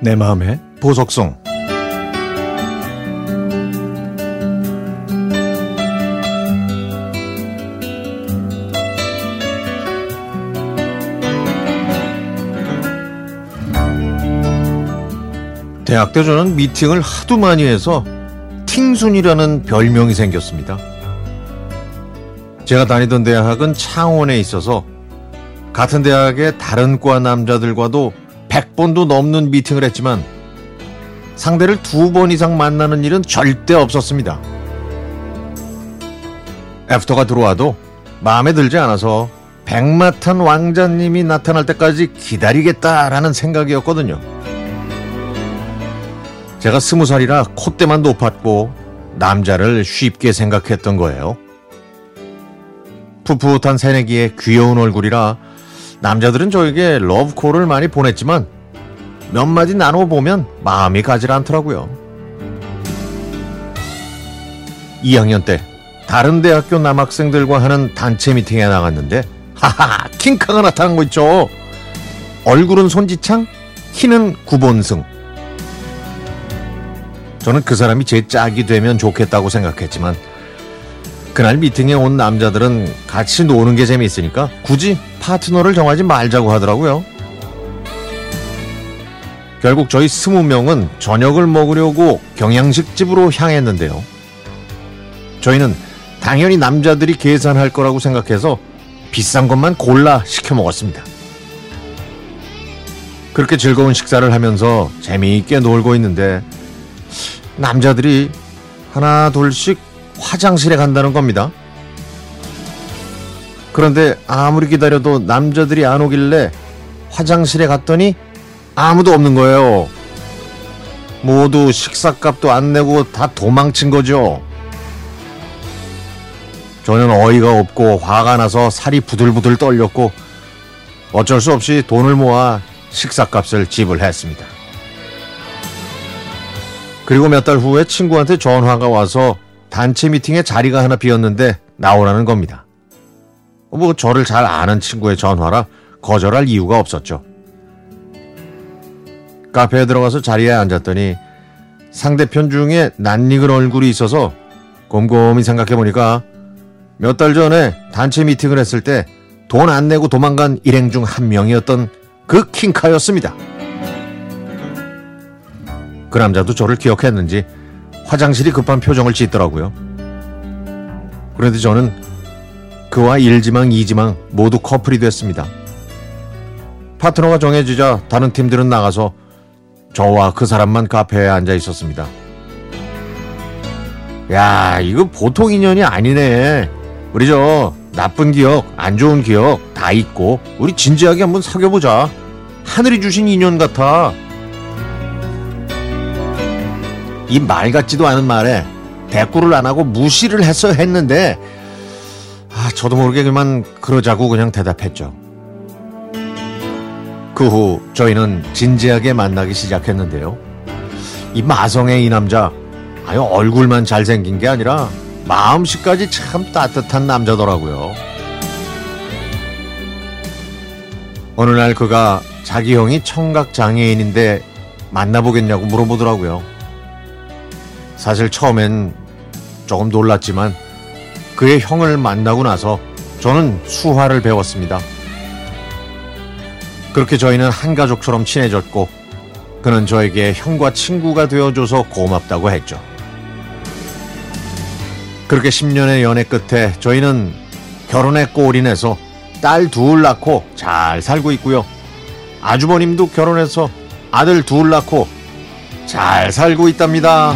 내 마음의 보석성 대학 때 저는 미팅을 하도 많이 해서 팅순이라는 별명이 생겼습니다. 제가 다니던 대학은 창원에 있어서 같은 대학의 다른 과 남자들과도 100번도 넘는 미팅을 했지만 상대를 두 번 이상 만나는 일은 절대 없었습니다. 애프터가 들어와도 마음에 들지 않아서 백마탄 왕자님이 나타날 때까지 기다리겠다라는 생각이었거든요. 제가 스무 살이라 콧대만 높았고 남자를 쉽게 생각했던 거예요. 풋풋한 새내기의 귀여운 얼굴이라 남자들은 저에게 러브콜을 많이 보냈지만 몇 마디 나눠보면 마음이 가질 않더라고요. 2학년 때 다른 대학교 남학생들과 하는 단체 미팅에 나갔는데 하하 킹카가 나타난 거 있죠. 얼굴은 손지창, 키는 구본승. 저는 그 사람이 제 짝이 되면 좋겠다고 생각했지만 그날 미팅에 온 남자들은 같이 노는 게 재미있으니까 굳이 파트너를 정하지 말자고 하더라고요. 결국 저희 스무 명은 저녁을 먹으려고 경양식집으로 향했는데요. 저희는 당연히 남자들이 계산할 거라고 생각해서 비싼 것만 골라 시켜 먹었습니다. 그렇게 즐거운 식사를 하면서 재미있게 놀고 있는데 남자들이 하나 둘씩 화장실에 간다는 겁니다. 그런데 아무리 기다려도 남자들이 안 오길래 화장실에 갔더니 아무도 없는 거예요. 모두 식사값도 안 내고 다 도망친 거죠. 저는 어이가 없고 화가 나서 살이 부들부들 떨렸고 어쩔 수 없이 돈을 모아 식사값을 지불했습니다. 그리고 몇 달 후에 친구한테 전화가 와서 단체 미팅에 자리가 하나 비었는데 나오라는 겁니다. 뭐 저를 잘 아는 친구의 전화라 거절할 이유가 없었죠. 카페에 들어가서 자리에 앉았더니 상대편 중에 낯익은 얼굴이 있어서 곰곰이 생각해보니까 몇 달 전에 단체 미팅을 했을 때 돈 안 내고 도망간 일행 중 한 명이었던 그 킹카였습니다. 그 남자도 저를 기억했는지 화장실이 급한 표정을 짓더라고요. 그런데 저는 그와 1지망, 2지망 모두 커플이 됐습니다. 파트너가 정해지자 다른 팀들은 나가서 저와 그 사람만 카페에 앉아 있었습니다. 야, 이거 보통 인연이 아니네. 우리 저 나쁜 기억, 안 좋은 기억 다 잊고 우리 진지하게 한번 사귀어보자. 하늘이 주신 인연 같아. 이 말 같지도 않은 말에 대꾸를 안 하고 무시를 해서 했는데 아, 저도 모르게 그만 그러자고 그냥 대답했죠. 그 후 저희는 진지하게 만나기 시작했는데요. 이 마성의 이 남자 아유 얼굴만 잘생긴 게 아니라 마음씨까지 참 따뜻한 남자더라고요. 어느 날 그가 자기 형이 청각 장애인인데 만나보겠냐고 물어보더라고요. 사실 처음엔 조금 놀랐지만 그의 형을 만나고 나서 저는 수화를 배웠습니다. 그렇게 저희는 한 가족처럼 친해졌고 그는 저에게 형과 친구가 되어줘서 고맙다고 했죠. 그렇게 10년의 연애 끝에 저희는 결혼에 꼴인해서 딸 둘 낳고 잘 살고 있고요. 아주버님도 결혼해서 아들 둘 낳고 잘 살고 있답니다.